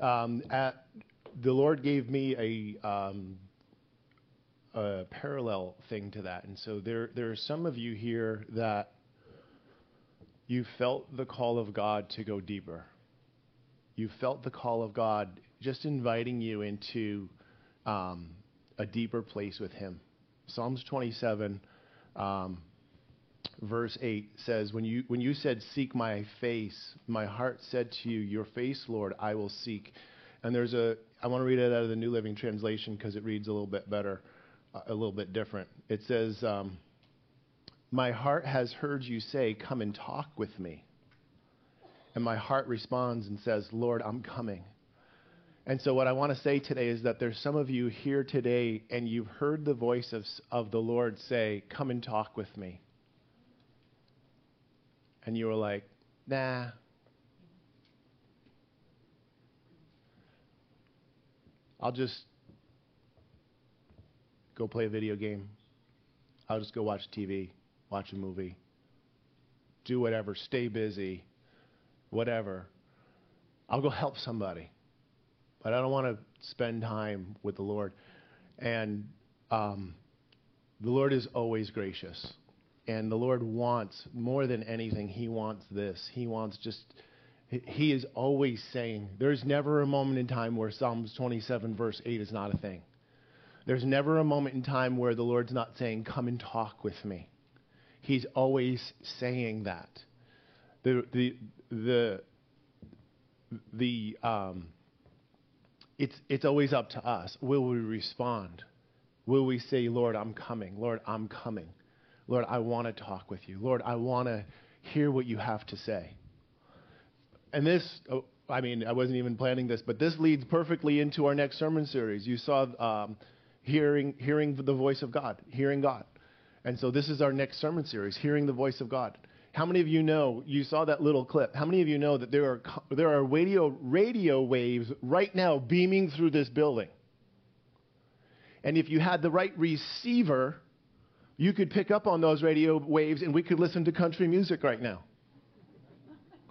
Um, at, the Lord gave me a, um, a parallel thing to that. And so there, there are some of you here that you felt the call of God to go deeper. You felt the call of God just inviting you into um, a deeper place with Him. Psalms 27, um, verse 8 says, when you, when you said, Seek my face, my heart said to you, Your face, Lord, I will seek. And there's a, I want to read it out of the New Living Translation because it reads a little bit better, a little bit different. It says, um, My heart has heard you say, Come and talk with me. And my heart responds and says, Lord, I'm coming. And so, what I want to say today is that there's some of you here today, and you've heard the voice of, of the Lord say, Come and talk with me. And you were like, Nah. I'll just go play a video game. I'll just go watch TV, watch a movie, do whatever, stay busy, whatever. I'll go help somebody but I don't want to spend time with the Lord. And um, the Lord is always gracious. And the Lord wants, more than anything, He wants this. He wants just, He is always saying, there's never a moment in time where Psalms 27, verse 8 is not a thing. There's never a moment in time where the Lord's not saying, Come and talk with me. He's always saying that. The, the, the, the, um, it's, it's always up to us. Will we respond? Will we say, Lord, I'm coming? Lord, I'm coming. Lord, I want to talk with you. Lord, I want to hear what you have to say. And this, oh, I mean, I wasn't even planning this, but this leads perfectly into our next sermon series. You saw um, hearing, hearing the voice of God, hearing God. And so this is our next sermon series, hearing the voice of God. How many of you know, you saw that little clip, how many of you know that there are, there are radio, radio waves right now beaming through this building? And if you had the right receiver, you could pick up on those radio waves and we could listen to country music right now.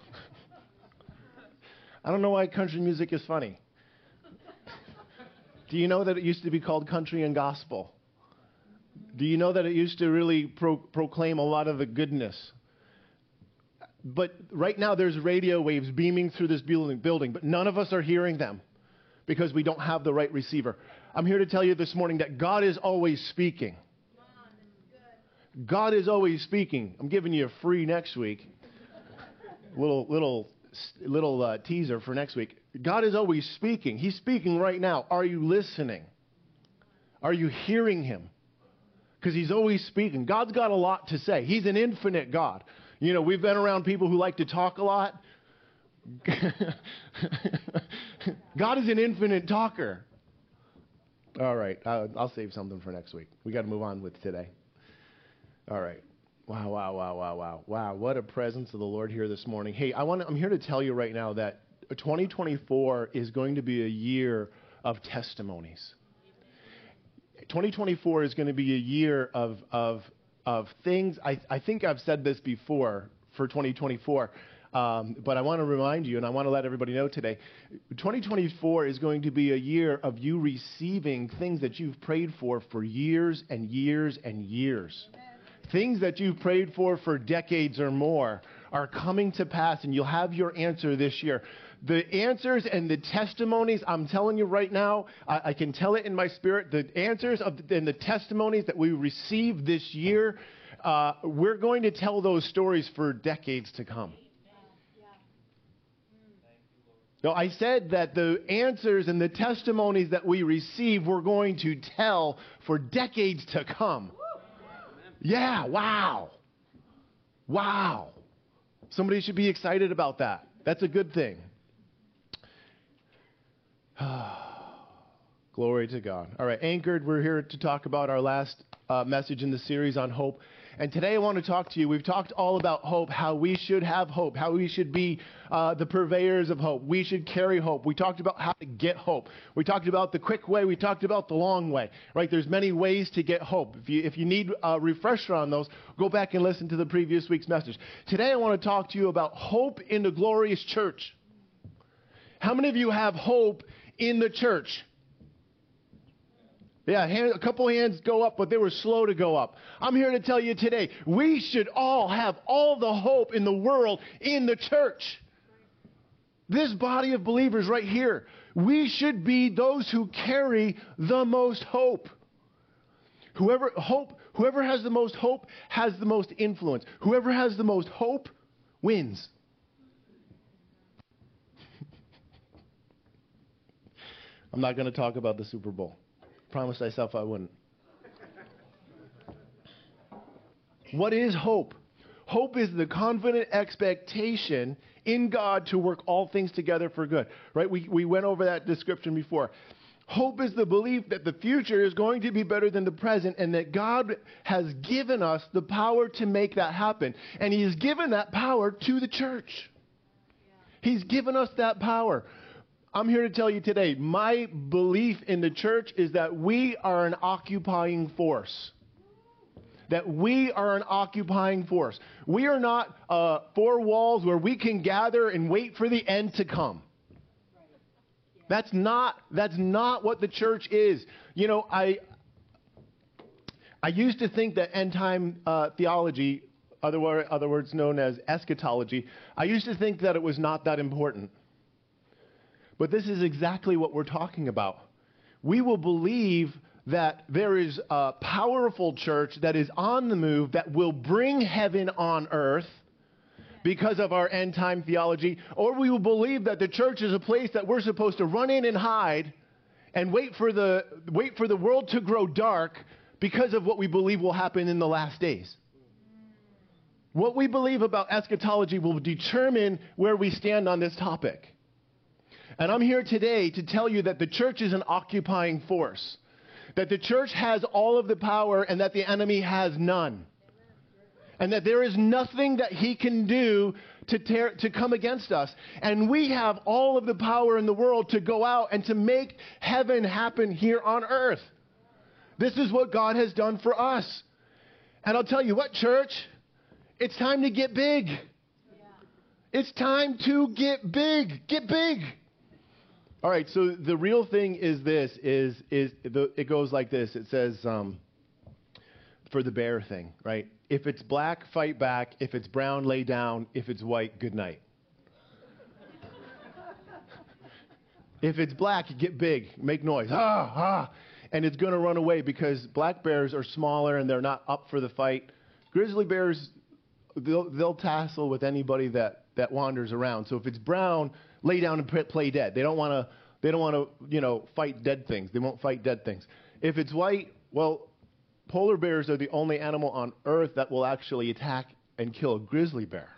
I don't know why country music is funny. Do you know that it used to be called country and gospel? Do you know that it used to really pro- proclaim a lot of the goodness but right now there's radio waves beaming through this building, but none of us are hearing them because we don't have the right receiver. I'm here to tell you this morning that God is always speaking. God is always speaking. I'm giving you a free next week. little little little uh, teaser for next week. God is always speaking. He's speaking right now. Are you listening? Are you hearing him? Because he's always speaking. God's got a lot to say. He's an infinite God. You know, we've been around people who like to talk a lot. God is an infinite talker. All right, I'll, I'll save something for next week. We got to move on with today. All right. Wow, wow, wow, wow, wow. Wow, what a presence of the Lord here this morning. Hey, I want I'm here to tell you right now that 2024 is going to be a year of testimonies. 2024 is going to be a year of, of of things. I, I think I've said this before for 2024. Um, but I want to remind you, and I want to let everybody know today 2024 is going to be a year of you receiving things that you've prayed for for years and years and years. Amen. Things that you've prayed for for decades or more are coming to pass, and you'll have your answer this year the answers and the testimonies, I'm telling you right now, I, I can tell it in my spirit, the answers of, and the testimonies that we receive this year, uh, we're going to tell those stories for decades to come. No, I said that the answers and the testimonies that we receive, we're going to tell for decades to come. Yeah, wow. Wow. Somebody should be excited about that. That's a good thing. Glory to God. All right, Anchored, we're here to talk about our last uh, message in the series on hope. And today I want to talk to you. We've talked all about hope, how we should have hope, how we should be uh, the purveyors of hope. We should carry hope. We talked about how to get hope. We talked about the quick way. We talked about the long way. Right? There's many ways to get hope. If you, if you need a refresher on those, go back and listen to the previous week's message. Today I want to talk to you about hope in the glorious church. How many of you have hope in the church? Yeah, hand, a couple hands go up, but they were slow to go up. I'm here to tell you today, we should all have all the hope in the world in the church. This body of believers right here, we should be those who carry the most hope. Whoever hope, whoever has the most hope has the most influence. Whoever has the most hope wins. I'm not going to talk about the Super Bowl. Promised myself I wouldn't. What is hope? Hope is the confident expectation in God to work all things together for good. Right? We, we went over that description before. Hope is the belief that the future is going to be better than the present and that God has given us the power to make that happen. And He has given that power to the church. He's given us that power. I'm here to tell you today my belief in the church is that we are an occupying force. That we are an occupying force. We are not uh, four walls where we can gather and wait for the end to come. That's not, that's not what the church is. You know, I, I used to think that end time uh, theology, other, other words known as eschatology, I used to think that it was not that important. But this is exactly what we're talking about. We will believe that there is a powerful church that is on the move that will bring heaven on earth because of our end time theology, or we will believe that the church is a place that we're supposed to run in and hide and wait for the, wait for the world to grow dark because of what we believe will happen in the last days. What we believe about eschatology will determine where we stand on this topic. And I'm here today to tell you that the church is an occupying force, that the church has all of the power and that the enemy has none. And that there is nothing that he can do to, tear, to come against us. And we have all of the power in the world to go out and to make heaven happen here on earth. This is what God has done for us. And I'll tell you what, church, it's time to get big. It's time to get big. Get big. All right, so the real thing is this: is is the, it goes like this? It says um, for the bear thing, right? If it's black, fight back. If it's brown, lay down. If it's white, good night. if it's black, get big, make noise, ah ah, and it's going to run away because black bears are smaller and they're not up for the fight. Grizzly bears, they'll, they'll tassel with anybody that that wanders around. So if it's brown, lay down and play dead. They don't want to. They don't want to, you know, fight dead things. They won't fight dead things. If it's white, well, polar bears are the only animal on Earth that will actually attack and kill a grizzly bear.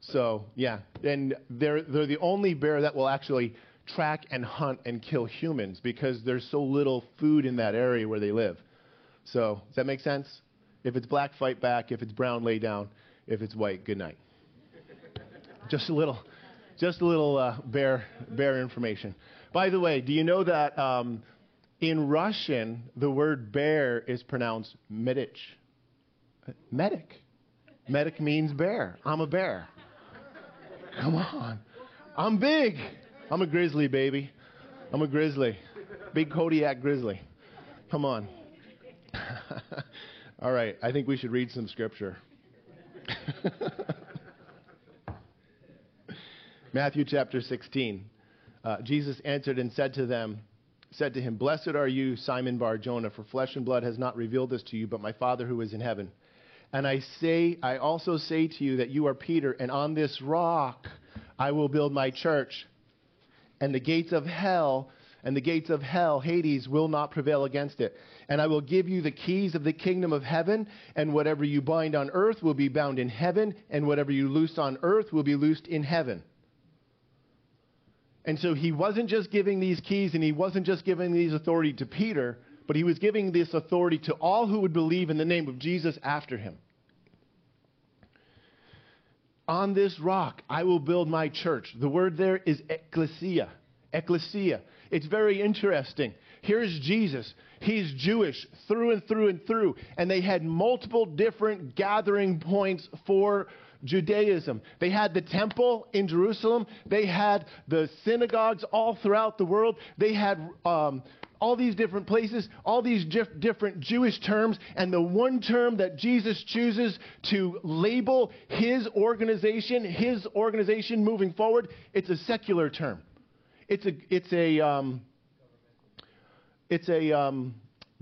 So yeah, and they're they're the only bear that will actually track and hunt and kill humans because there's so little food in that area where they live. So does that make sense? If it's black, fight back. If it's brown, lay down. If it's white, good night. Just a little just a little uh, bear, bear information. By the way, do you know that um, in Russian, the word bear is pronounced medich? Medic. Medic means bear. I'm a bear. Come on. I'm big. I'm a grizzly, baby. I'm a grizzly. Big Kodiak grizzly. Come on. All right. I think we should read some scripture. Matthew chapter 16. Uh, Jesus answered and said to them, said to him, Blessed are you, Simon Bar Jonah, for flesh and blood has not revealed this to you, but my Father who is in heaven. And I say, I also say to you that you are Peter, and on this rock I will build my church, and the gates of hell and the gates of hell, Hades, will not prevail against it. And I will give you the keys of the kingdom of heaven, and whatever you bind on earth will be bound in heaven, and whatever you loose on earth will be loosed in heaven. And so he wasn't just giving these keys and he wasn't just giving these authority to Peter, but he was giving this authority to all who would believe in the name of Jesus after him. On this rock I will build my church. The word there is ecclesia. Ecclesia. It's very interesting. Here's Jesus. He's Jewish through and through and through. And they had multiple different gathering points for Judaism. They had the temple in Jerusalem. They had the synagogues all throughout the world. They had um, all these different places, all these dif- different Jewish terms, and the one term that Jesus chooses to label his organization, his organization moving forward, it's a secular term. It's a, it's a, um, it's a um,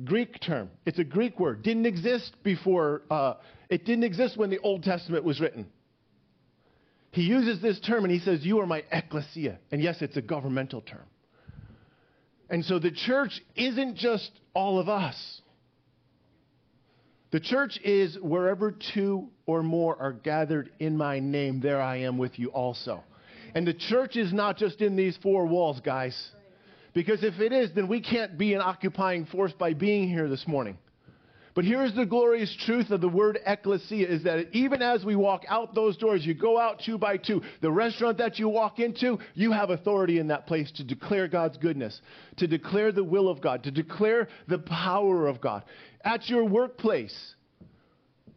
Greek term. It's a Greek word. Didn't exist before. Uh, it didn't exist when the Old Testament was written. He uses this term and he says, "You are my ecclesia." And yes, it's a governmental term. And so the church isn't just all of us. The church is wherever two or more are gathered in my name, there I am with you also. And the church is not just in these four walls, guys. Because if it is, then we can't be an occupying force by being here this morning. But here's the glorious truth of the word ecclesia is that even as we walk out those doors, you go out two by two. The restaurant that you walk into, you have authority in that place to declare God's goodness, to declare the will of God, to declare the power of God. At your workplace,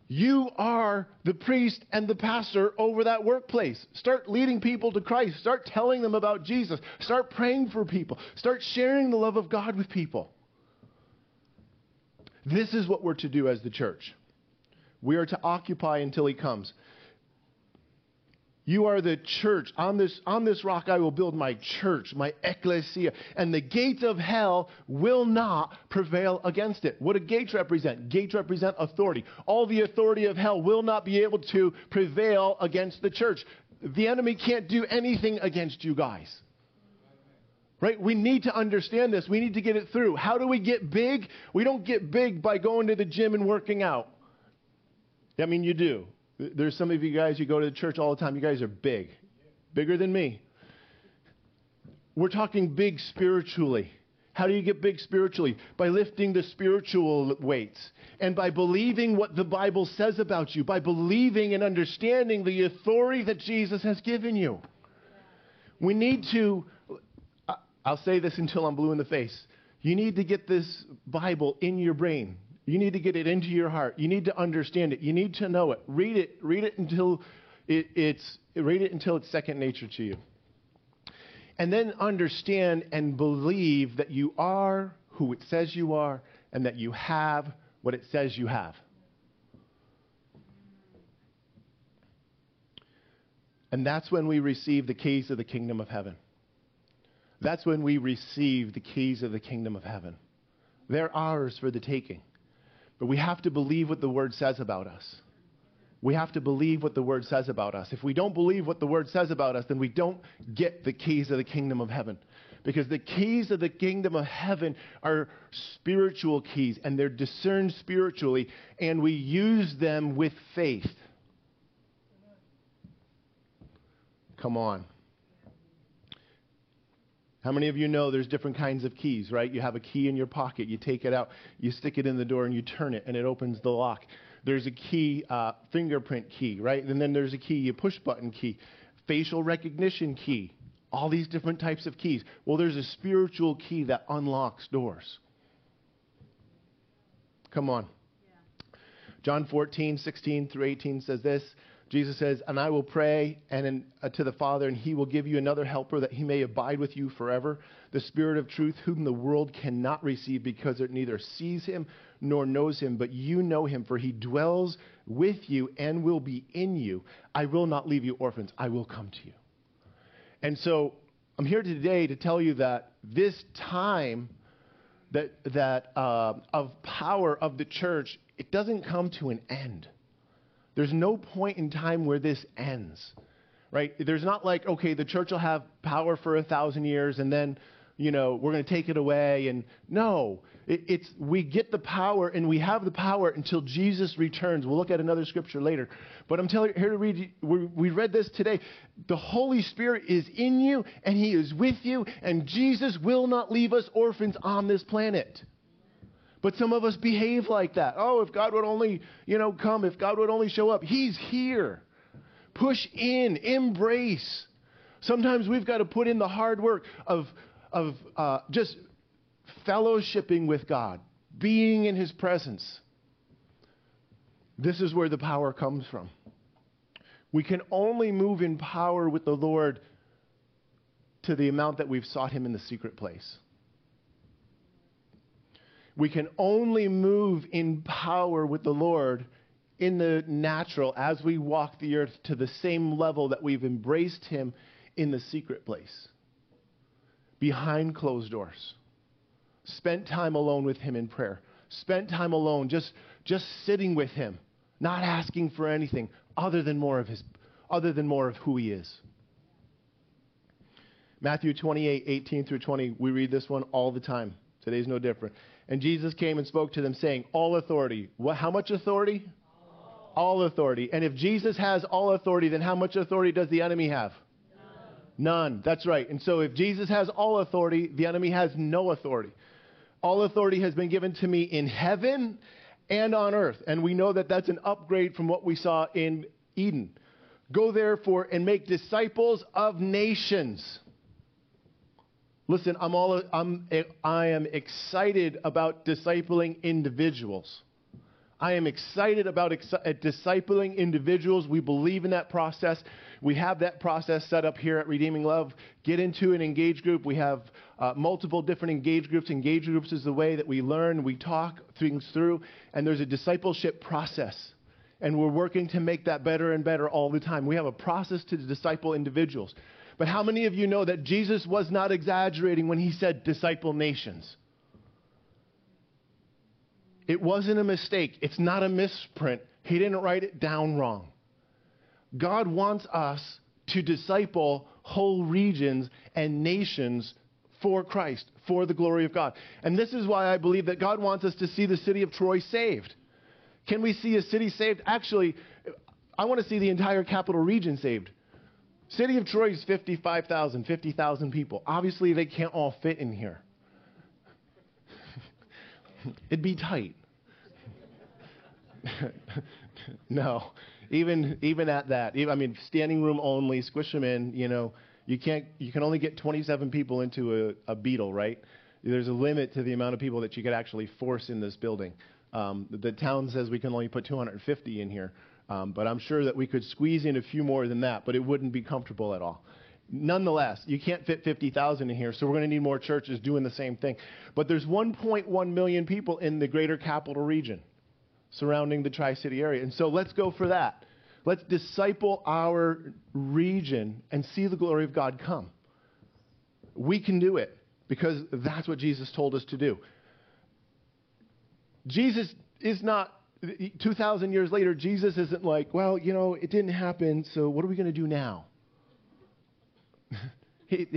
you are the priest and the pastor over that workplace. Start leading people to Christ. Start telling them about Jesus. Start praying for people. Start sharing the love of God with people. This is what we're to do as the church. We are to occupy until he comes. You are the church. On this, on this rock I will build my church, my ecclesia, and the gates of hell will not prevail against it. What do gates represent? Gates represent authority. All the authority of hell will not be able to prevail against the church. The enemy can't do anything against you guys. Right? We need to understand this. We need to get it through. How do we get big? We don't get big by going to the gym and working out. I mean, you do. There's some of you guys, you go to the church all the time. You guys are big, bigger than me. We're talking big spiritually. How do you get big spiritually? By lifting the spiritual weights and by believing what the Bible says about you, by believing and understanding the authority that Jesus has given you. We need to, I'll say this until I'm blue in the face. You need to get this Bible in your brain. You need to get it into your heart. You need to understand it. You need to know it. Read it. Read it until it, it's read it until it's second nature to you. And then understand and believe that you are who it says you are and that you have what it says you have. And that's when we receive the keys of the kingdom of heaven. That's when we receive the keys of the kingdom of heaven. They're ours for the taking. But we have to believe what the Word says about us. We have to believe what the Word says about us. If we don't believe what the Word says about us, then we don't get the keys of the kingdom of heaven. Because the keys of the kingdom of heaven are spiritual keys, and they're discerned spiritually, and we use them with faith. Come on. How many of you know there's different kinds of keys, right? You have a key in your pocket, you take it out, you stick it in the door, and you turn it, and it opens the lock. There's a key, uh, fingerprint key, right? And then there's a key, a push button key, facial recognition key, all these different types of keys. Well, there's a spiritual key that unlocks doors. Come on. Yeah. John 14, 16 through 18 says this Jesus says, And I will pray and in, uh, to the Father, and he will give you another helper that he may abide with you forever, the Spirit of truth, whom the world cannot receive because it neither sees him nor knows him, but you know him, for he dwells with you and will be in you. I will not leave you orphans, I will come to you. And so I'm here today to tell you that this time that, that uh, of power of the church, it doesn't come to an end. There's no point in time where this ends, right? There's not like, okay, the church will have power for a thousand years and then, you know, we're going to take it away. And no, it, it's we get the power and we have the power until Jesus returns. We'll look at another scripture later. But I'm telling you, here to read, we, we read this today. The Holy Spirit is in you and He is with you, and Jesus will not leave us orphans on this planet. But some of us behave like that. Oh, if God would only, you know, come, if God would only show up. He's here. Push in, embrace. Sometimes we've got to put in the hard work of, of uh, just fellowshipping with God, being in His presence. This is where the power comes from. We can only move in power with the Lord to the amount that we've sought Him in the secret place. We can only move in power with the Lord in the natural as we walk the earth to the same level that we've embraced Him in the secret place, behind closed doors. Spent time alone with Him in prayer. Spent time alone, just, just sitting with Him, not asking for anything other than more of His, other than more of who He is. Matthew 28, 18 through 20, we read this one all the time. Today's no different. And Jesus came and spoke to them, saying, All authority. What, how much authority? All. all authority. And if Jesus has all authority, then how much authority does the enemy have? None. None. That's right. And so if Jesus has all authority, the enemy has no authority. All authority has been given to me in heaven and on earth. And we know that that's an upgrade from what we saw in Eden. Go therefore and make disciples of nations Listen, I'm all, I'm, I am excited about discipling individuals. I am excited about ex- uh, discipling individuals. We believe in that process. We have that process set up here at Redeeming Love. Get into an engage group. We have uh, multiple different engage groups. Engage groups is the way that we learn, we talk things through, and there's a discipleship process. And we're working to make that better and better all the time. We have a process to disciple individuals. But how many of you know that Jesus was not exaggerating when he said disciple nations? It wasn't a mistake. It's not a misprint. He didn't write it down wrong. God wants us to disciple whole regions and nations for Christ, for the glory of God. And this is why I believe that God wants us to see the city of Troy saved. Can we see a city saved? Actually, I want to see the entire capital region saved. City of Troy is 55,000, 50,000 people. Obviously, they can't all fit in here. It'd be tight. no, even even at that, even, I mean, standing room only, squish them in. You know, you can't. You can only get 27 people into a, a Beetle, right? There's a limit to the amount of people that you could actually force in this building. Um, the, the town says we can only put 250 in here. Um, but I'm sure that we could squeeze in a few more than that, but it wouldn't be comfortable at all. Nonetheless, you can't fit 50,000 in here, so we're going to need more churches doing the same thing. But there's 1.1 million people in the greater capital region surrounding the Tri City area. And so let's go for that. Let's disciple our region and see the glory of God come. We can do it because that's what Jesus told us to do. Jesus is not 2,000 years later, Jesus isn't like, well, you know, it didn't happen, so what are we going to do now? he,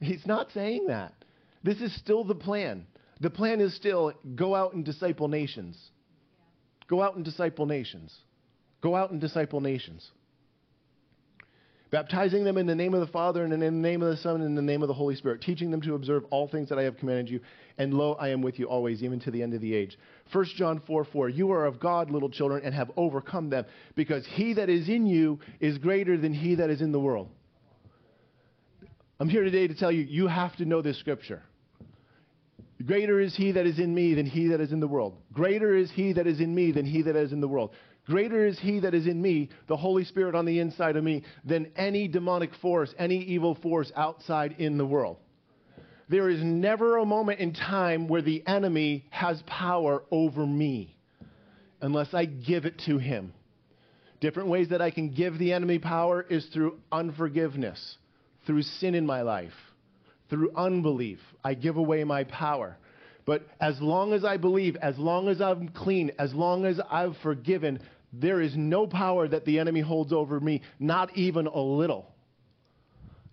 he's not saying that. This is still the plan. The plan is still go out and disciple nations. Go out and disciple nations. Go out and disciple nations baptizing them in the name of the Father and in the name of the Son and in the name of the Holy Spirit, teaching them to observe all things that I have commanded you. And lo, I am with you always, even to the end of the age. 1 John 4 4, you are of God, little children, and have overcome them, because he that is in you is greater than he that is in the world. I'm here today to tell you, you have to know this scripture. Greater is he that is in me than he that is in the world. Greater is he that is in me than he that is in the world. Greater is he that is in me, the Holy Spirit on the inside of me, than any demonic force, any evil force outside in the world. There is never a moment in time where the enemy has power over me unless I give it to him. Different ways that I can give the enemy power is through unforgiveness, through sin in my life, through unbelief. I give away my power. But as long as I believe, as long as I'm clean, as long as I've forgiven, there is no power that the enemy holds over me, not even a little.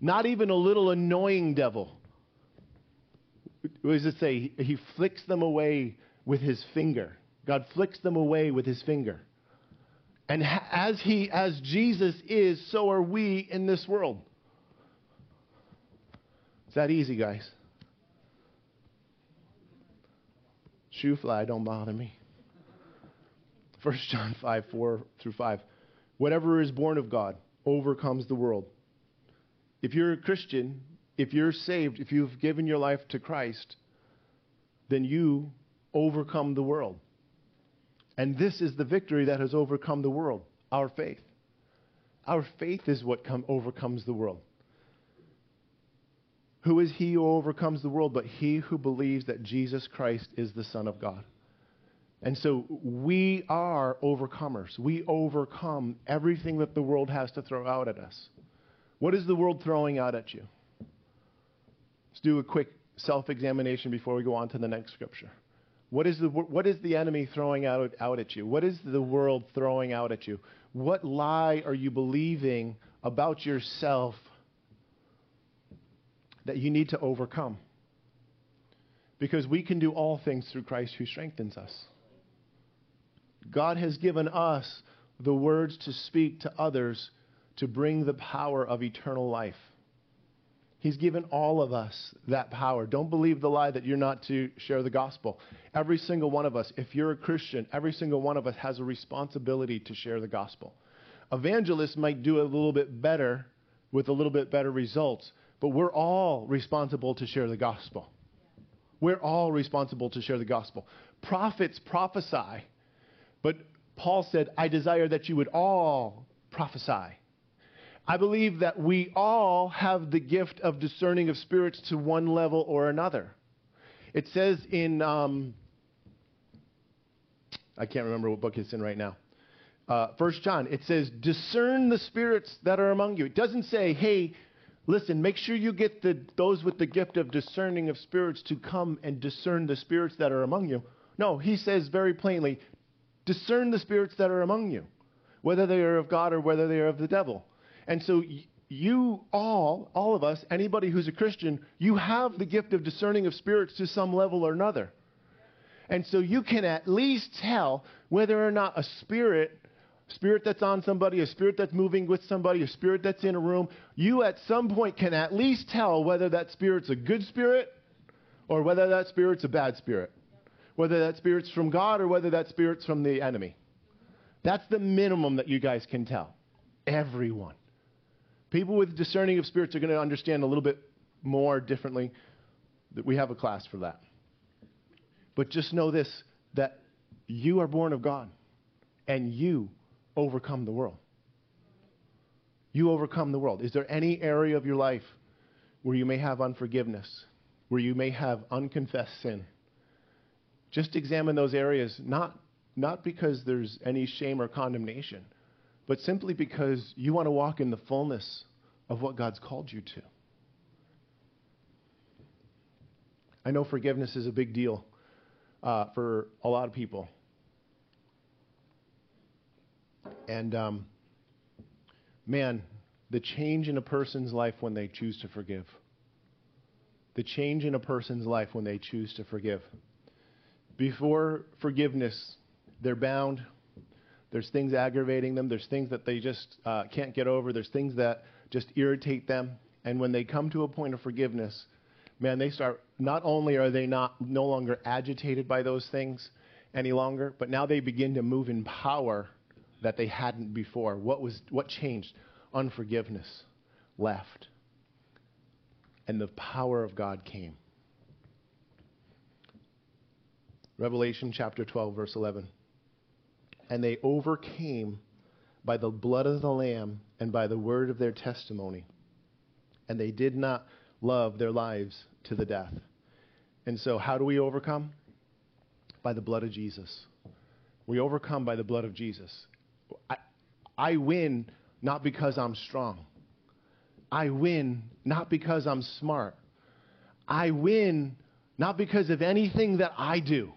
Not even a little annoying devil. What does it say? He flicks them away with his finger. God flicks them away with his finger. And as he as Jesus is, so are we in this world. It's that easy, guys. Shoo fly don't bother me. 1 John 5, 4 through 5. Whatever is born of God overcomes the world. If you're a Christian, if you're saved, if you've given your life to Christ, then you overcome the world. And this is the victory that has overcome the world our faith. Our faith is what come, overcomes the world. Who is he who overcomes the world but he who believes that Jesus Christ is the Son of God? And so we are overcomers. We overcome everything that the world has to throw out at us. What is the world throwing out at you? Let's do a quick self examination before we go on to the next scripture. What is the, what is the enemy throwing out, out at you? What is the world throwing out at you? What lie are you believing about yourself that you need to overcome? Because we can do all things through Christ who strengthens us. God has given us the words to speak to others to bring the power of eternal life. He's given all of us that power. Don't believe the lie that you're not to share the gospel. Every single one of us, if you're a Christian, every single one of us has a responsibility to share the gospel. Evangelists might do a little bit better with a little bit better results, but we're all responsible to share the gospel. We're all responsible to share the gospel. Prophets prophesy, but Paul said, I desire that you would all prophesy. I believe that we all have the gift of discerning of spirits to one level or another. It says in, um, I can't remember what book it's in right now. Uh, First John, it says, discern the spirits that are among you. It doesn't say, hey, listen, make sure you get the, those with the gift of discerning of spirits to come and discern the spirits that are among you. No, he says very plainly, discern the spirits that are among you, whether they are of God or whether they are of the devil. And so you all, all of us, anybody who's a Christian, you have the gift of discerning of spirits to some level or another. And so you can at least tell whether or not a spirit, spirit that's on somebody, a spirit that's moving with somebody, a spirit that's in a room, you at some point can at least tell whether that spirit's a good spirit or whether that spirit's a bad spirit. Whether that spirit's from God or whether that spirit's from the enemy. That's the minimum that you guys can tell. Everyone. People with discerning of spirits are going to understand a little bit more differently. That we have a class for that. But just know this that you are born of God and you overcome the world. You overcome the world. Is there any area of your life where you may have unforgiveness, where you may have unconfessed sin? Just examine those areas, not, not because there's any shame or condemnation, but simply because you want to walk in the fullness of what God's called you to. I know forgiveness is a big deal uh, for a lot of people. And um, man, the change in a person's life when they choose to forgive. The change in a person's life when they choose to forgive. Before forgiveness, they're bound, there's things aggravating them. There's things that they just uh, can't get over. There's things that just irritate them. And when they come to a point of forgiveness, man, they start, not only are they not no longer agitated by those things any longer, but now they begin to move in power that they hadn't before. What was what changed? Unforgiveness left. And the power of God came. Revelation chapter 12 verse 11 and they overcame by the blood of the Lamb and by the word of their testimony. And they did not love their lives to the death. And so, how do we overcome? By the blood of Jesus. We overcome by the blood of Jesus. I, I win not because I'm strong. I win not because I'm smart. I win not because of anything that I do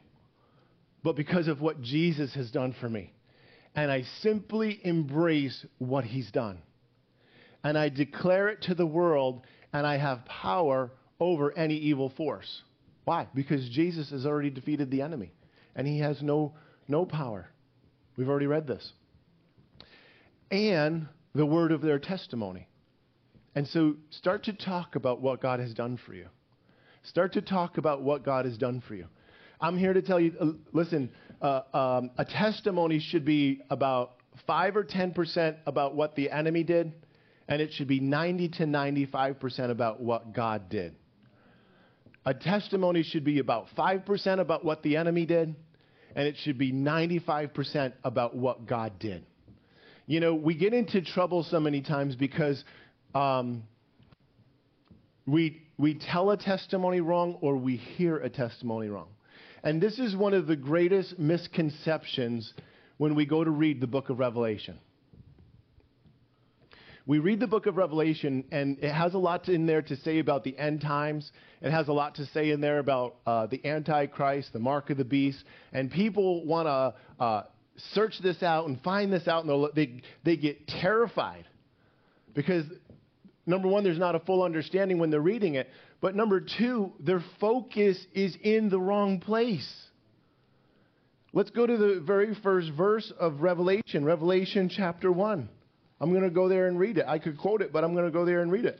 but because of what Jesus has done for me. And I simply embrace what he's done. And I declare it to the world, and I have power over any evil force. Why? Because Jesus has already defeated the enemy, and he has no, no power. We've already read this. And the word of their testimony. And so start to talk about what God has done for you. Start to talk about what God has done for you. I'm here to tell you uh, listen, uh, um, a testimony should be about 5 or 10% about what the enemy did, and it should be 90 to 95% about what God did. A testimony should be about 5% about what the enemy did, and it should be 95% about what God did. You know, we get into trouble so many times because um, we, we tell a testimony wrong or we hear a testimony wrong. And this is one of the greatest misconceptions when we go to read the book of Revelation. We read the book of Revelation, and it has a lot in there to say about the end times. It has a lot to say in there about uh, the Antichrist, the mark of the beast. And people want to uh, search this out and find this out, and they, they get terrified. Because, number one, there's not a full understanding when they're reading it. But number two, their focus is in the wrong place. Let's go to the very first verse of Revelation, Revelation chapter 1. I'm going to go there and read it. I could quote it, but I'm going to go there and read it.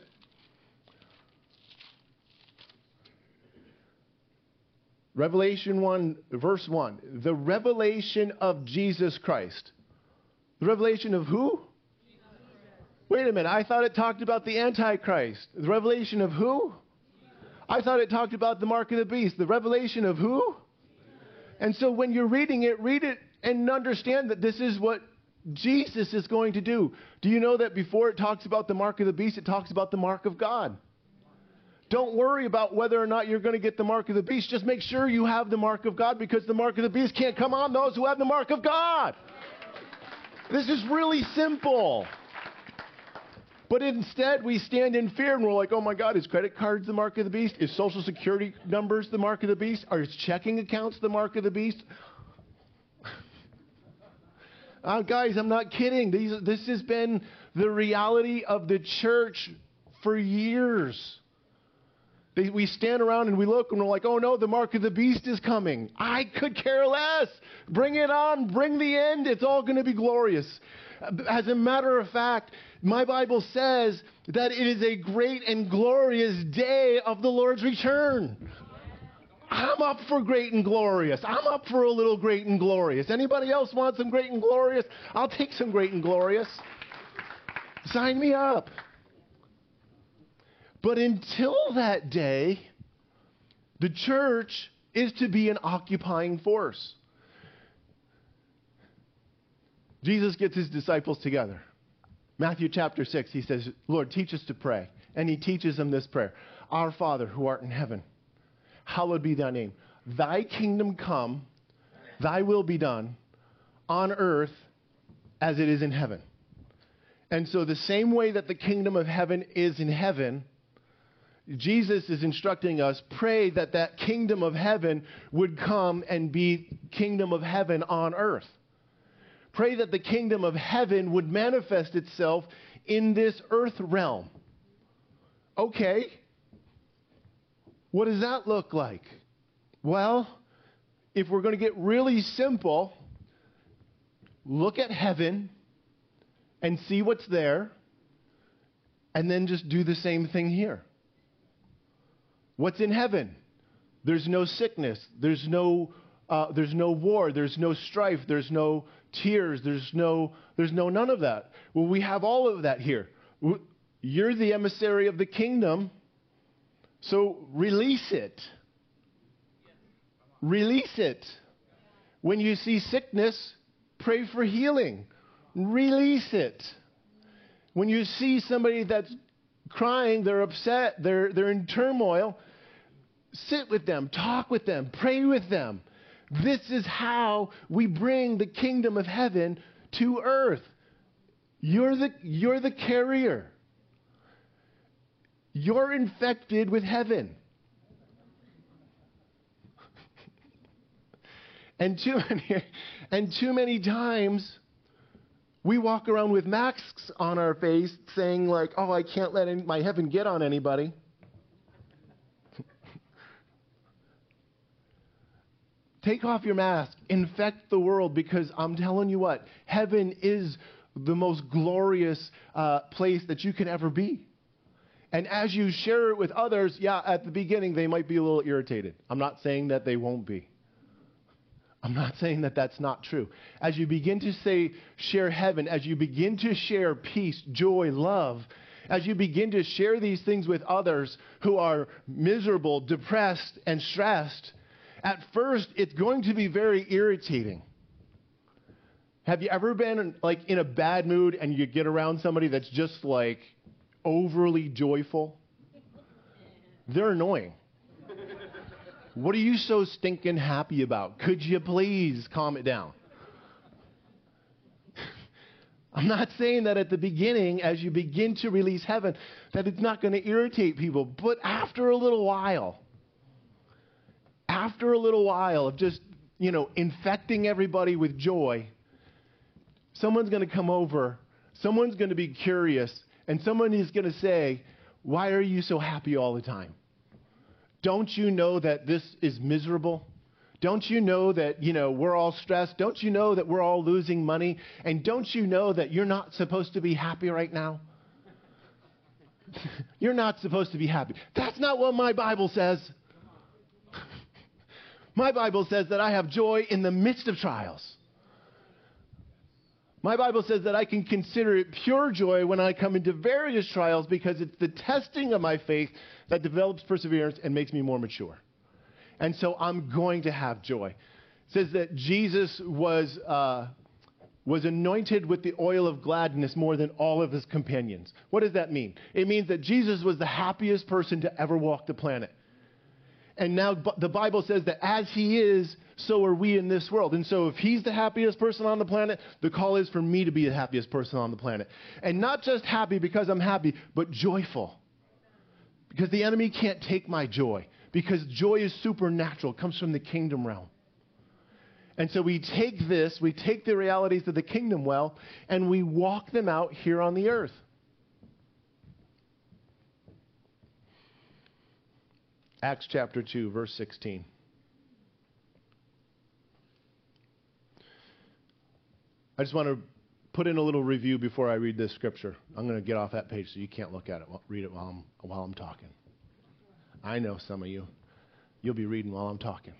Revelation 1, verse 1. The revelation of Jesus Christ. The revelation of who? Wait a minute. I thought it talked about the Antichrist. The revelation of who? I thought it talked about the mark of the beast. The revelation of who? And so when you're reading it, read it and understand that this is what Jesus is going to do. Do you know that before it talks about the mark of the beast, it talks about the mark of God? Don't worry about whether or not you're going to get the mark of the beast. Just make sure you have the mark of God because the mark of the beast can't come on those who have the mark of God. This is really simple. But instead, we stand in fear and we're like, oh my God, is credit cards the mark of the beast? Is social security numbers the mark of the beast? Are checking accounts the mark of the beast? uh, guys, I'm not kidding. These, this has been the reality of the church for years. They, we stand around and we look and we're like, oh no, the mark of the beast is coming. I could care less. Bring it on. Bring the end. It's all going to be glorious. As a matter of fact, my Bible says that it is a great and glorious day of the Lord's return. I'm up for great and glorious. I'm up for a little great and glorious. Anybody else want some great and glorious? I'll take some great and glorious. Sign me up. But until that day, the church is to be an occupying force. Jesus gets his disciples together. Matthew chapter 6, he says, Lord, teach us to pray. And he teaches them this prayer Our Father who art in heaven, hallowed be thy name. Thy kingdom come, thy will be done on earth as it is in heaven. And so, the same way that the kingdom of heaven is in heaven, Jesus is instructing us pray that that kingdom of heaven would come and be kingdom of heaven on earth. Pray that the kingdom of heaven would manifest itself in this earth realm. Okay. What does that look like? Well, if we're going to get really simple, look at heaven and see what's there, and then just do the same thing here. What's in heaven? There's no sickness. There's no, uh, there's no war. There's no strife. There's no tears. There's no, there's no none of that. Well, we have all of that here. You're the emissary of the kingdom, so release it. Release it. When you see sickness, pray for healing. Release it. When you see somebody that's crying, they're upset, they're, they're in turmoil, sit with them, talk with them, pray with them. This is how we bring the kingdom of heaven to earth. You're the, you're the carrier. You're infected with heaven. and too many, and too many times we walk around with masks on our face saying like, "Oh, I can't let my heaven get on anybody." Take off your mask, infect the world, because I'm telling you what, heaven is the most glorious uh, place that you can ever be. And as you share it with others, yeah, at the beginning they might be a little irritated. I'm not saying that they won't be. I'm not saying that that's not true. As you begin to say, share heaven, as you begin to share peace, joy, love, as you begin to share these things with others who are miserable, depressed, and stressed, at first, it's going to be very irritating. Have you ever been like in a bad mood and you get around somebody that's just like overly joyful? They're annoying. What are you so stinking happy about? Could you please calm it down? I'm not saying that at the beginning, as you begin to release heaven, that it's not going to irritate people. But after a little while, after a little while of just, you know, infecting everybody with joy, someone's going to come over, someone's going to be curious, and someone is going to say, Why are you so happy all the time? Don't you know that this is miserable? Don't you know that, you know, we're all stressed? Don't you know that we're all losing money? And don't you know that you're not supposed to be happy right now? you're not supposed to be happy. That's not what my Bible says. My Bible says that I have joy in the midst of trials. My Bible says that I can consider it pure joy when I come into various trials because it's the testing of my faith that develops perseverance and makes me more mature. And so I'm going to have joy. It says that Jesus was, uh, was anointed with the oil of gladness more than all of his companions. What does that mean? It means that Jesus was the happiest person to ever walk the planet. And now the Bible says that as he is, so are we in this world. And so if he's the happiest person on the planet, the call is for me to be the happiest person on the planet. And not just happy because I'm happy, but joyful. Because the enemy can't take my joy because joy is supernatural, it comes from the kingdom realm. And so we take this, we take the realities of the kingdom well, and we walk them out here on the earth. Acts chapter 2, verse 16. I just want to put in a little review before I read this scripture. I'm going to get off that page so you can't look at it, read it while I'm, while I'm talking. I know some of you. You'll be reading while I'm talking.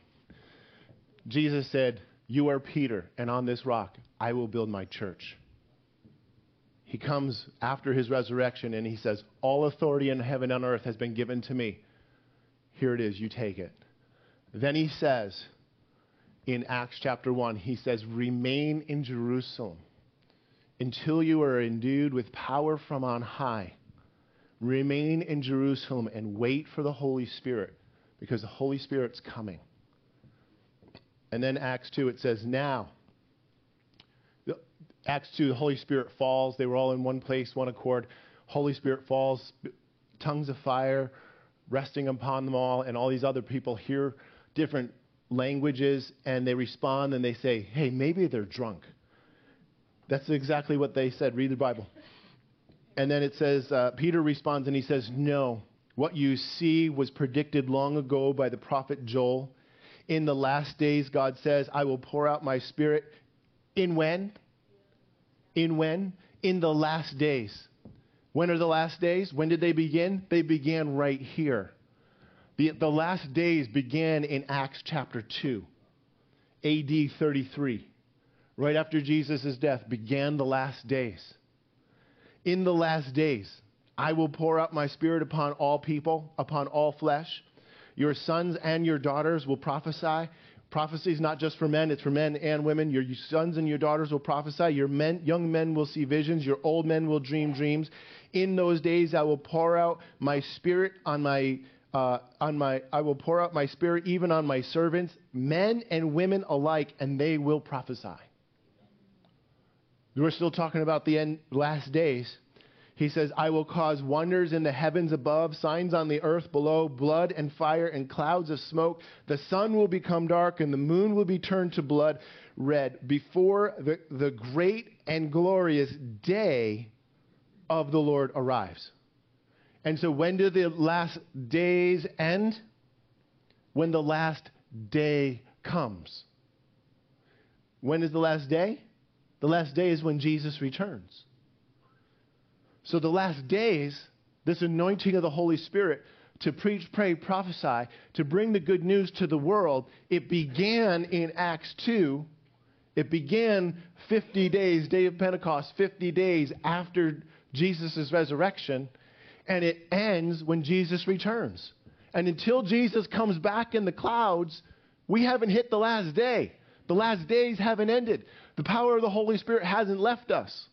Jesus said, You are Peter, and on this rock I will build my church. He comes after his resurrection and he says, All authority in heaven and earth has been given to me. Here it is, you take it. Then he says, in Acts chapter 1, he says, Remain in Jerusalem until you are endued with power from on high. Remain in Jerusalem and wait for the Holy Spirit because the Holy Spirit's coming. And then Acts 2, it says, Now. Acts 2, the Holy Spirit falls. They were all in one place, one accord. Holy Spirit falls, tongues of fire resting upon them all, and all these other people hear different languages and they respond and they say, Hey, maybe they're drunk. That's exactly what they said. Read the Bible. And then it says, uh, Peter responds and he says, No, what you see was predicted long ago by the prophet Joel. In the last days, God says, I will pour out my spirit. In when? In when? In the last days. When are the last days? When did they begin? They began right here. The, the last days began in Acts chapter 2, AD 33. Right after Jesus' death began the last days in the last days. I will pour out my spirit upon all people, upon all flesh. Your sons and your daughters will prophesy. Prophecy is not just for men, it's for men and women. Your sons and your daughters will prophesy. Your men, young men will see visions. Your old men will dream dreams. In those days, I will pour out my spirit on my. Uh, on my, I will pour out my spirit even on my servants, men and women alike, and they will prophesy. We're still talking about the end, last days. He says, I will cause wonders in the heavens above, signs on the earth below, blood and fire and clouds of smoke. The sun will become dark and the moon will be turned to blood red before the, the great and glorious day of the Lord arrives. And so, when do the last days end? When the last day comes. When is the last day? The last day is when Jesus returns. So, the last days, this anointing of the Holy Spirit to preach, pray, prophesy, to bring the good news to the world, it began in Acts 2. It began 50 days, day of Pentecost, 50 days after Jesus' resurrection, and it ends when Jesus returns. And until Jesus comes back in the clouds, we haven't hit the last day. The last days haven't ended. The power of the Holy Spirit hasn't left us.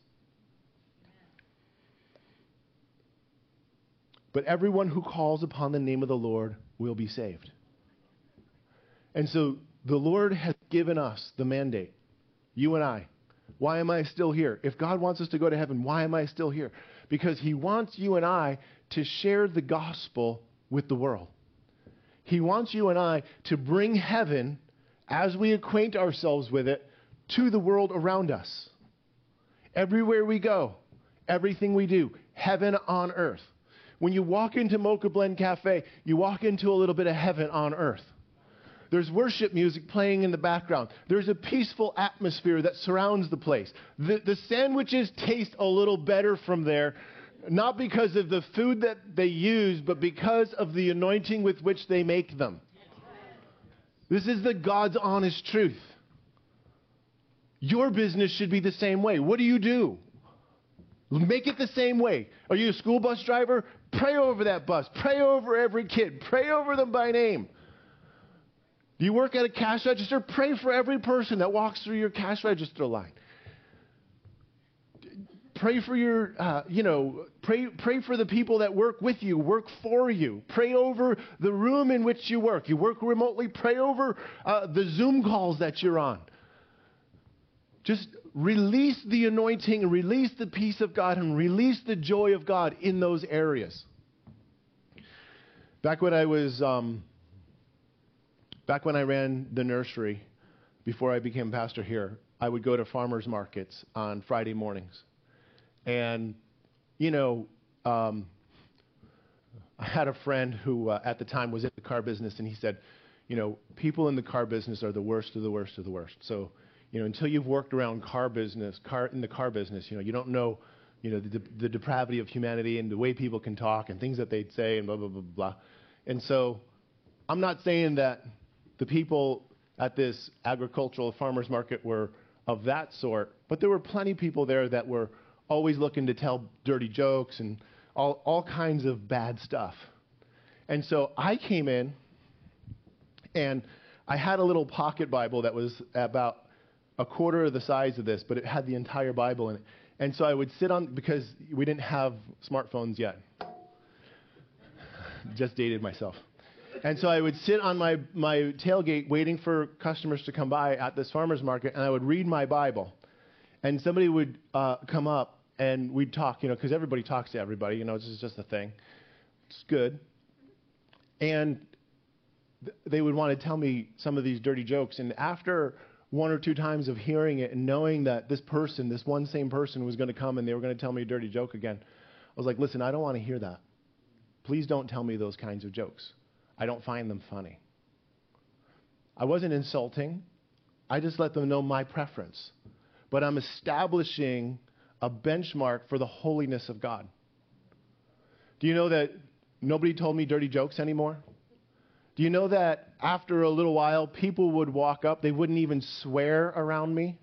But everyone who calls upon the name of the Lord will be saved. And so the Lord has given us the mandate, you and I. Why am I still here? If God wants us to go to heaven, why am I still here? Because He wants you and I to share the gospel with the world. He wants you and I to bring heaven, as we acquaint ourselves with it, to the world around us. Everywhere we go, everything we do, heaven on earth. When you walk into Mocha Blend Cafe, you walk into a little bit of heaven on earth. There's worship music playing in the background. There's a peaceful atmosphere that surrounds the place. The, the sandwiches taste a little better from there, not because of the food that they use, but because of the anointing with which they make them. This is the God's honest truth. Your business should be the same way. What do you do? Make it the same way. Are you a school bus driver? Pray over that bus. Pray over every kid. Pray over them by name. Do you work at a cash register? Pray for every person that walks through your cash register line. Pray for your, uh, you know, pray, pray for the people that work with you, work for you. Pray over the room in which you work. You work remotely, pray over uh, the Zoom calls that you're on. Just release the anointing release the peace of God and release the joy of God in those areas. Back when I was, um, back when I ran the nursery, before I became pastor here, I would go to farmers markets on Friday mornings, and you know, um, I had a friend who uh, at the time was in the car business, and he said, you know, people in the car business are the worst of the worst of the worst. So you know, until you've worked around car business, car in the car business, you know, you don't know, you know, the, the depravity of humanity and the way people can talk and things that they'd say and blah blah blah blah. And so, I'm not saying that the people at this agricultural farmers market were of that sort, but there were plenty of people there that were always looking to tell dirty jokes and all, all kinds of bad stuff. And so I came in and I had a little pocket Bible that was about a quarter of the size of this, but it had the entire Bible in it. And so I would sit on, because we didn't have smartphones yet. Just dated myself. And so I would sit on my, my tailgate waiting for customers to come by at this farmer's market, and I would read my Bible. And somebody would uh, come up, and we'd talk, you know, because everybody talks to everybody, you know, this is just a thing. It's good. And th- they would want to tell me some of these dirty jokes. And after one or two times of hearing it and knowing that this person, this one same person, was going to come and they were going to tell me a dirty joke again, I was like, listen, I don't want to hear that. Please don't tell me those kinds of jokes. I don't find them funny. I wasn't insulting. I just let them know my preference. But I'm establishing a benchmark for the holiness of God. Do you know that nobody told me dirty jokes anymore? Do you know that after a little while, people would walk up, they wouldn't even swear around me?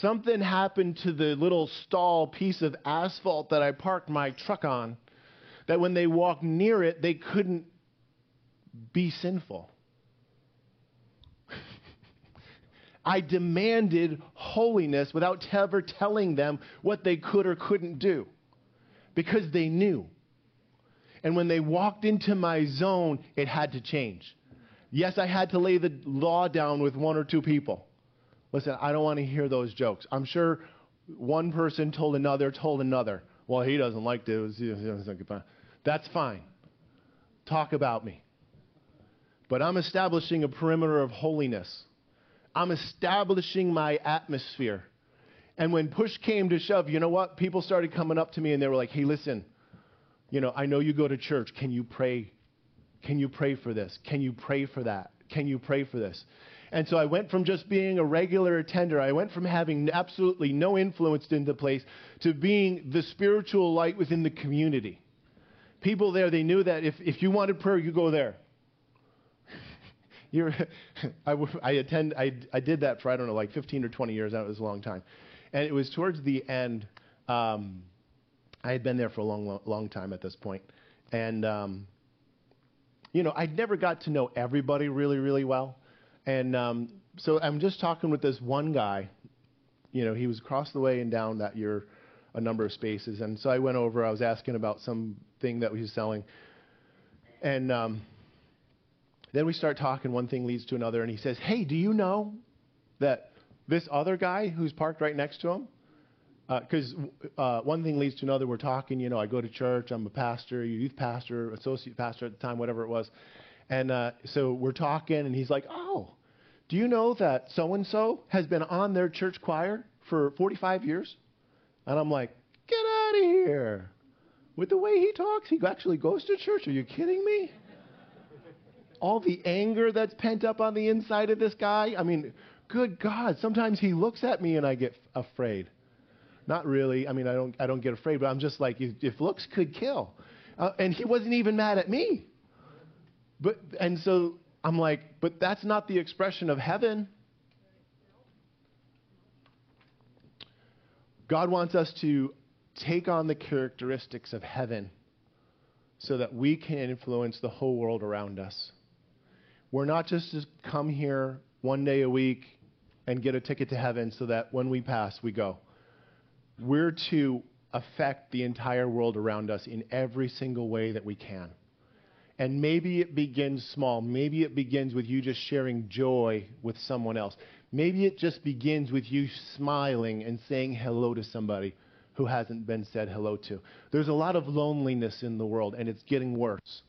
Something happened to the little stall piece of asphalt that I parked my truck on that when they walked near it, they couldn't be sinful. I demanded holiness without ever telling them what they could or couldn't do because they knew. And when they walked into my zone, it had to change. Yes, I had to lay the law down with one or two people. Listen, I don't want to hear those jokes. I'm sure one person told another, told another, well, he doesn't like this. That's fine. Talk about me. But I'm establishing a perimeter of holiness. I'm establishing my atmosphere. And when push came to shove, you know what? People started coming up to me and they were like, hey, listen, you know, I know you go to church. Can you pray? Can you pray for this? Can you pray for that? Can you pray for this? And so I went from just being a regular attender, I went from having absolutely no influence in the place to being the spiritual light within the community. People there, they knew that if, if you wanted prayer, you go there. You're, I, I, attend, I, I did that for, I don't know, like 15 or 20 years. That was a long time. And it was towards the end. Um, I had been there for a long, long, time at this point. And, um, you know, I never got to know everybody really, really well. And um, so I'm just talking with this one guy you know, he was across the way and down that year a number of spaces. And so I went over, I was asking about something that he was selling. And um, then we start talking, one thing leads to another, and he says, Hey, do you know that this other guy who's parked right next to him? Because uh, uh, one thing leads to another. We're talking, you know, I go to church, I'm a pastor, youth pastor, associate pastor at the time, whatever it was. And uh, so we're talking, and he's like, Oh, do you know that so and so has been on their church choir for 45 years? And I'm like, Get out of here. With the way he talks, he actually goes to church. Are you kidding me? All the anger that's pent up on the inside of this guy. I mean, good God, sometimes he looks at me and I get afraid. Not really. I mean, I don't, I don't get afraid, but I'm just like, if, looks could kill. Uh, and he wasn't even mad at me. But, and so I'm like, but that's not the expression of heaven. God wants us to take on the characteristics of heaven so that we can influence the whole world around us. We're not just to come here one day a week and get a ticket to heaven so that when we pass, we go. We're to affect the entire world around us in every single way that we can. And maybe it begins small. Maybe it begins with you just sharing joy with someone else. Maybe it just begins with you smiling and saying hello to somebody who hasn't been said hello to. There's a lot of loneliness in the world, and it's getting worse.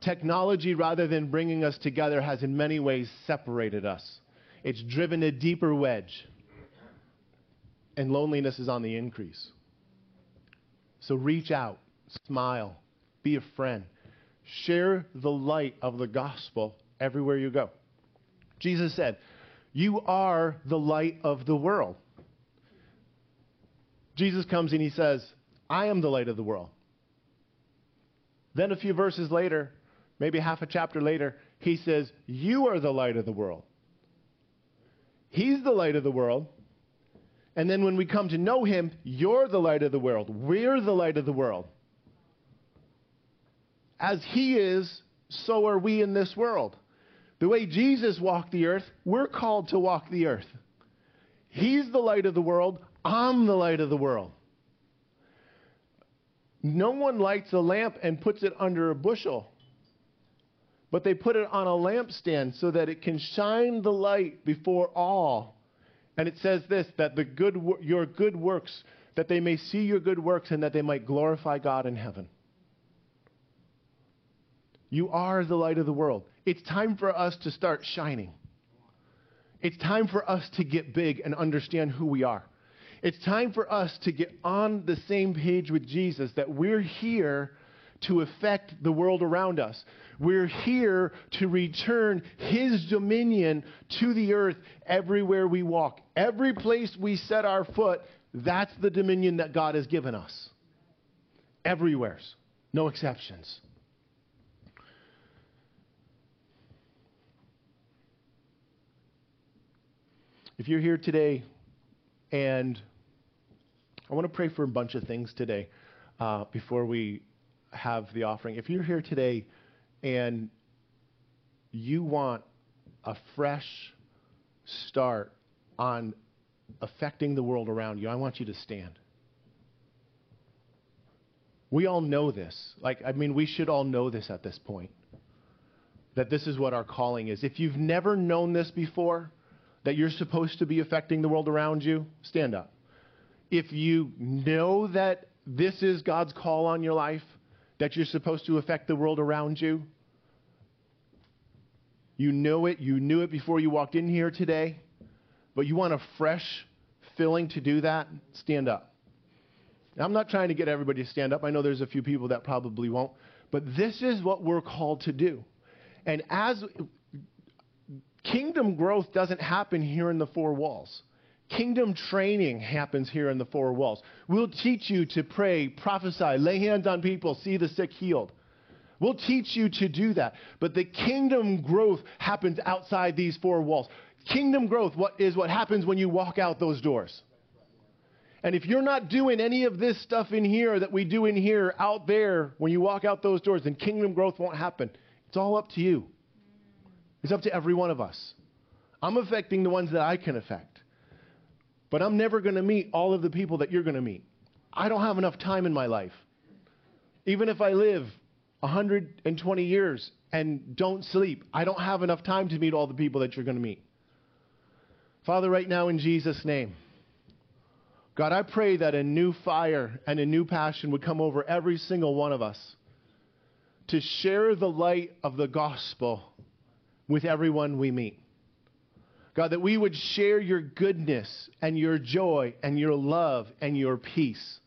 Technology, rather than bringing us together, has in many ways separated us. It's driven a deeper wedge, and loneliness is on the increase. So reach out, smile, be a friend, share the light of the gospel everywhere you go. Jesus said, You are the light of the world. Jesus comes and he says, I am the light of the world. Then a few verses later, maybe half a chapter later, he says, You are the light of the world. He's the light of the world. And then when we come to know him, you're the light of the world. We're the light of the world. As he is, so are we in this world. The way Jesus walked the earth, we're called to walk the earth. He's the light of the world. I'm the light of the world. No one lights a lamp and puts it under a bushel, but they put it on a lampstand so that it can shine the light before all. And it says this that the good, your good works, that they may see your good works and that they might glorify God in heaven. You are the light of the world. It's time for us to start shining. It's time for us to get big and understand who we are. It's time for us to get on the same page with Jesus that we're here to affect the world around us. We're here to return His dominion to the earth everywhere we walk. Every place we set our foot, that's the dominion that God has given us. Everywhere's, no exceptions. If you're here today and I want to pray for a bunch of things today uh, before we have the offering. If you're here today and you want a fresh start on affecting the world around you, I want you to stand. We all know this. Like, I mean, we should all know this at this point. That this is what our calling is. If you've never known this before, that you're supposed to be affecting the world around you, stand up if you know that this is God's call on your life, that you're supposed to affect the world around you, you know it, you knew it before you walked in here today, but you want a fresh filling to do that, stand up. Now, I'm not trying to get everybody to stand up. I know there's a few people that probably won't, but this is what we're called to do. And as kingdom growth doesn't happen here in the four walls. Kingdom training happens here in the four walls. We'll teach you to pray, prophesy, lay hands on people, see the sick healed. We'll teach you to do that. But the kingdom growth happens outside these four walls. Kingdom growth what is what happens when you walk out those doors. And if you're not doing any of this stuff in here that we do in here out there when you walk out those doors, then kingdom growth won't happen. It's all up to you. It's up to every one of us. I'm affecting the ones that I can affect. But I'm never going to meet all of the people that you're going to meet. I don't have enough time in my life. Even if I live 120 years and don't sleep, I don't have enough time to meet all the people that you're going to meet. Father, right now in Jesus' name, God, I pray that a new fire and a new passion would come over every single one of us to share the light of the gospel with everyone we meet. God, that we would share your goodness and your joy and your love and your peace.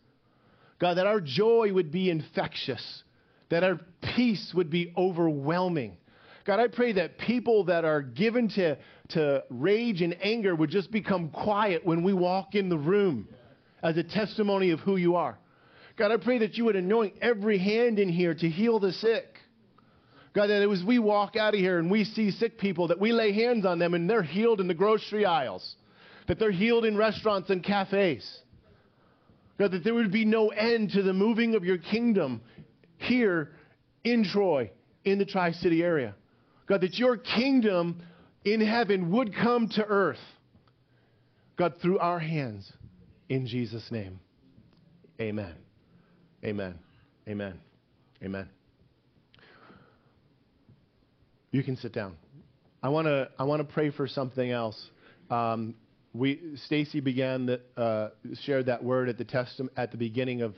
God, that our joy would be infectious, that our peace would be overwhelming. God, I pray that people that are given to, to rage and anger would just become quiet when we walk in the room as a testimony of who you are. God, I pray that you would anoint every hand in here to heal the sick. God, that as we walk out of here and we see sick people, that we lay hands on them and they're healed in the grocery aisles, that they're healed in restaurants and cafes. God, that there would be no end to the moving of your kingdom here in Troy, in the Tri City area. God, that your kingdom in heaven would come to earth. God, through our hands. In Jesus' name. Amen. Amen. Amen. Amen. You can sit down. I want to I want to pray for something else. Um, we Stacy began that uh, shared that word at the testament at the beginning of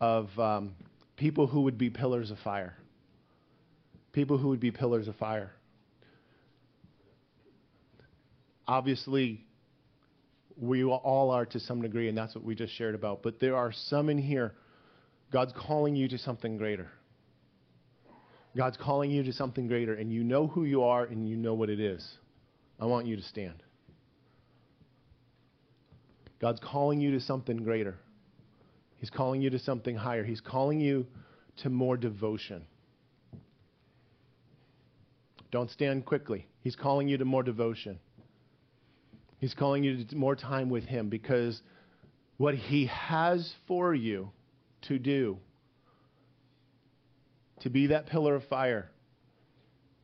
of um, people who would be pillars of fire. People who would be pillars of fire. Obviously, we all are to some degree, and that's what we just shared about. But there are some in here, God's calling you to something greater. God's calling you to something greater, and you know who you are and you know what it is. I want you to stand. God's calling you to something greater. He's calling you to something higher. He's calling you to more devotion. Don't stand quickly. He's calling you to more devotion. He's calling you to more time with Him because what He has for you to do, to be that pillar of fire,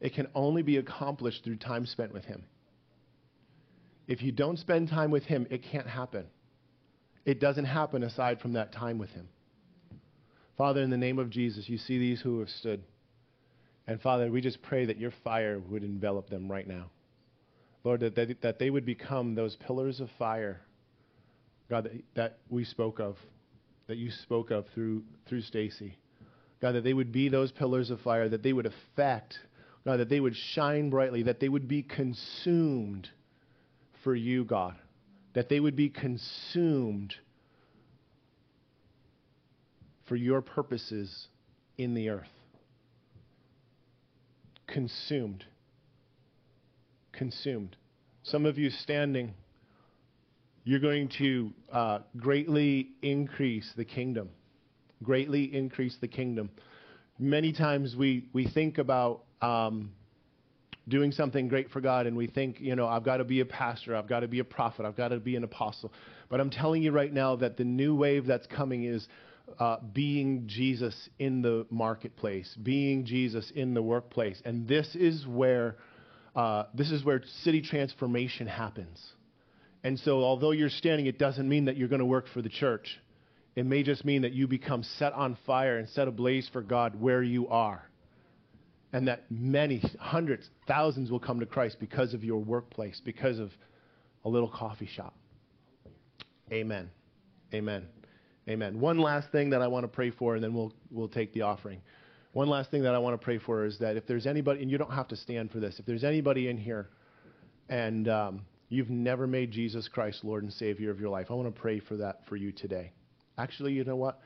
it can only be accomplished through time spent with Him. If you don't spend time with Him, it can't happen. It doesn't happen aside from that time with Him. Father, in the name of Jesus, you see these who have stood. And Father, we just pray that your fire would envelop them right now. Lord, that they, that they would become those pillars of fire, God, that, that we spoke of, that you spoke of through, through Stacy. God, that they would be those pillars of fire, that they would affect, God, that they would shine brightly, that they would be consumed for you, God, that they would be consumed for your purposes in the earth. Consumed consumed. Some of you standing, you're going to uh, greatly increase the kingdom. Greatly increase the kingdom. Many times we, we think about um, doing something great for God and we think, you know, I've got to be a pastor, I've got to be a prophet, I've got to be an apostle. But I'm telling you right now that the new wave that's coming is uh, being Jesus in the marketplace, being Jesus in the workplace. And this is where uh, this is where city transformation happens. And so, although you're standing, it doesn't mean that you're going to work for the church. It may just mean that you become set on fire and set ablaze for God where you are. And that many, hundreds, thousands will come to Christ because of your workplace, because of a little coffee shop. Amen. Amen. Amen. One last thing that I want to pray for, and then we'll, we'll take the offering. One last thing that I want to pray for is that if there's anybody, and you don't have to stand for this, if there's anybody in here and um, you've never made Jesus Christ Lord and Savior of your life, I want to pray for that for you today. Actually, you know what?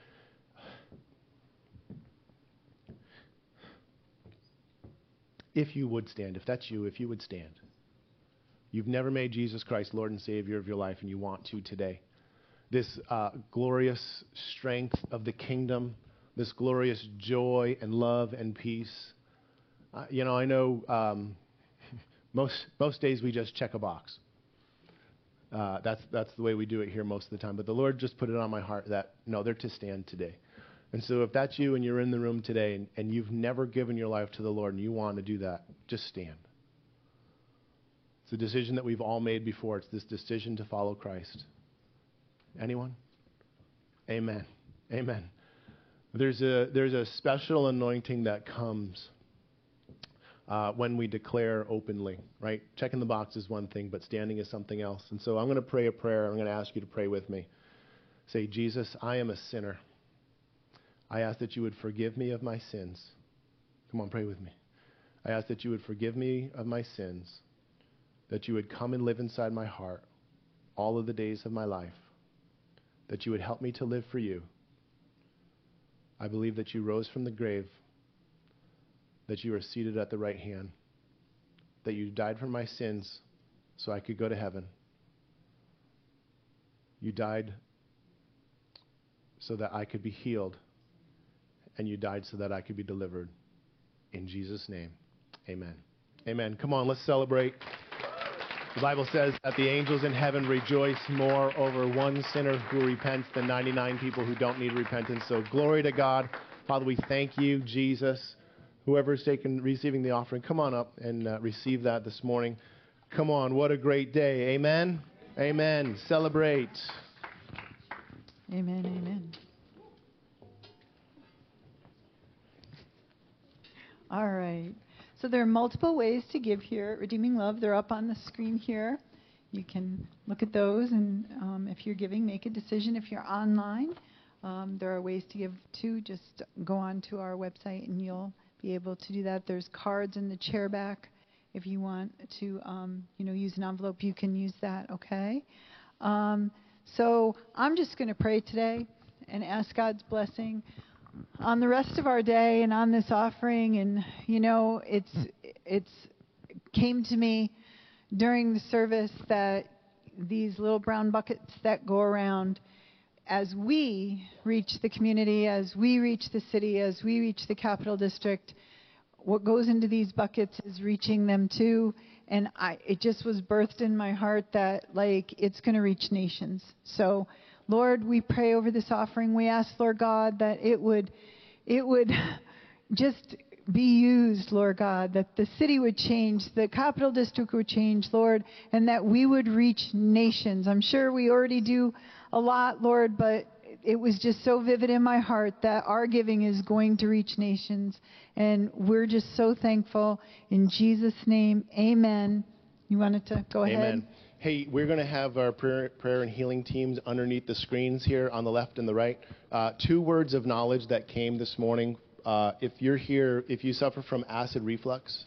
If you would stand, if that's you, if you would stand. You've never made Jesus Christ Lord and Savior of your life, and you want to today. This uh, glorious strength of the kingdom this glorious joy and love and peace. Uh, you know, I know um, most most days we just check a box. Uh, that's that's the way we do it here most of the time. But the Lord just put it on my heart that no, they're to stand today. And so if that's you and you're in the room today and, and you've never given your life to the Lord and you want to do that, just stand. It's a decision that we've all made before. It's this decision to follow Christ. Anyone? Amen. Amen. There's a, there's a special anointing that comes uh, when we declare openly, right? Checking the box is one thing, but standing is something else. And so I'm going to pray a prayer. I'm going to ask you to pray with me. Say, Jesus, I am a sinner. I ask that you would forgive me of my sins. Come on, pray with me. I ask that you would forgive me of my sins, that you would come and live inside my heart all of the days of my life, that you would help me to live for you. I believe that you rose from the grave that you are seated at the right hand, that you died for my sins so I could go to heaven. You died so that I could be healed, and you died so that I could be delivered. In Jesus' name, amen. Amen. Come on, let's celebrate. The Bible says that the angels in heaven rejoice more over one sinner who repents than 99 people who don't need repentance. So, glory to God. Father, we thank you, Jesus whoever's taken receiving the offering, come on up and uh, receive that this morning. Come on, what a great day. Amen. Amen. Celebrate. Amen. Amen. All right. So there are multiple ways to give here Redeeming Love. They're up on the screen here. You can look at those, and um, if you're giving, make a decision. If you're online, um, there are ways to give too. Just go on to our website, and you'll be able to do that. There's cards in the chair back. If you want to, um, you know, use an envelope, you can use that. Okay. Um, so I'm just going to pray today and ask God's blessing on the rest of our day and on this offering. And you know, it's it's came to me during the service that these little brown buckets that go around as we reach the community, as we reach the city, as we reach the capital district, what goes into these buckets is reaching them too. And I, it just was birthed in my heart that like it's going to reach nations. So, Lord, we pray over this offering. We ask, Lord God, that it would, it would just be used, Lord God, that the city would change, the capital district would change, Lord, and that we would reach nations. I'm sure we already do a lot, Lord, but it was just so vivid in my heart that our giving is going to reach nations. And we're just so thankful. In Jesus' name, amen. You wanted to go ahead? Amen. Hey, we're going to have our prayer, prayer, and healing teams underneath the screens here on the left and the right. Uh, two words of knowledge that came this morning. Uh, if you're here, if you suffer from acid reflux,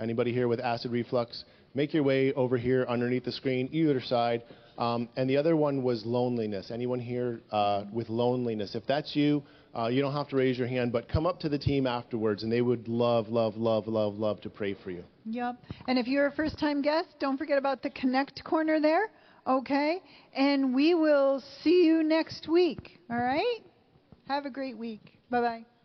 anybody here with acid reflux, make your way over here underneath the screen, either side. Um, and the other one was loneliness. Anyone here uh, with loneliness? If that's you, uh, you don't have to raise your hand, but come up to the team afterwards, and they would love, love, love, love, love to pray for you. Yep. And if you're a first time guest, don't forget about the Connect corner there, okay? And we will see you next week, all right? Have a great week. Bye bye.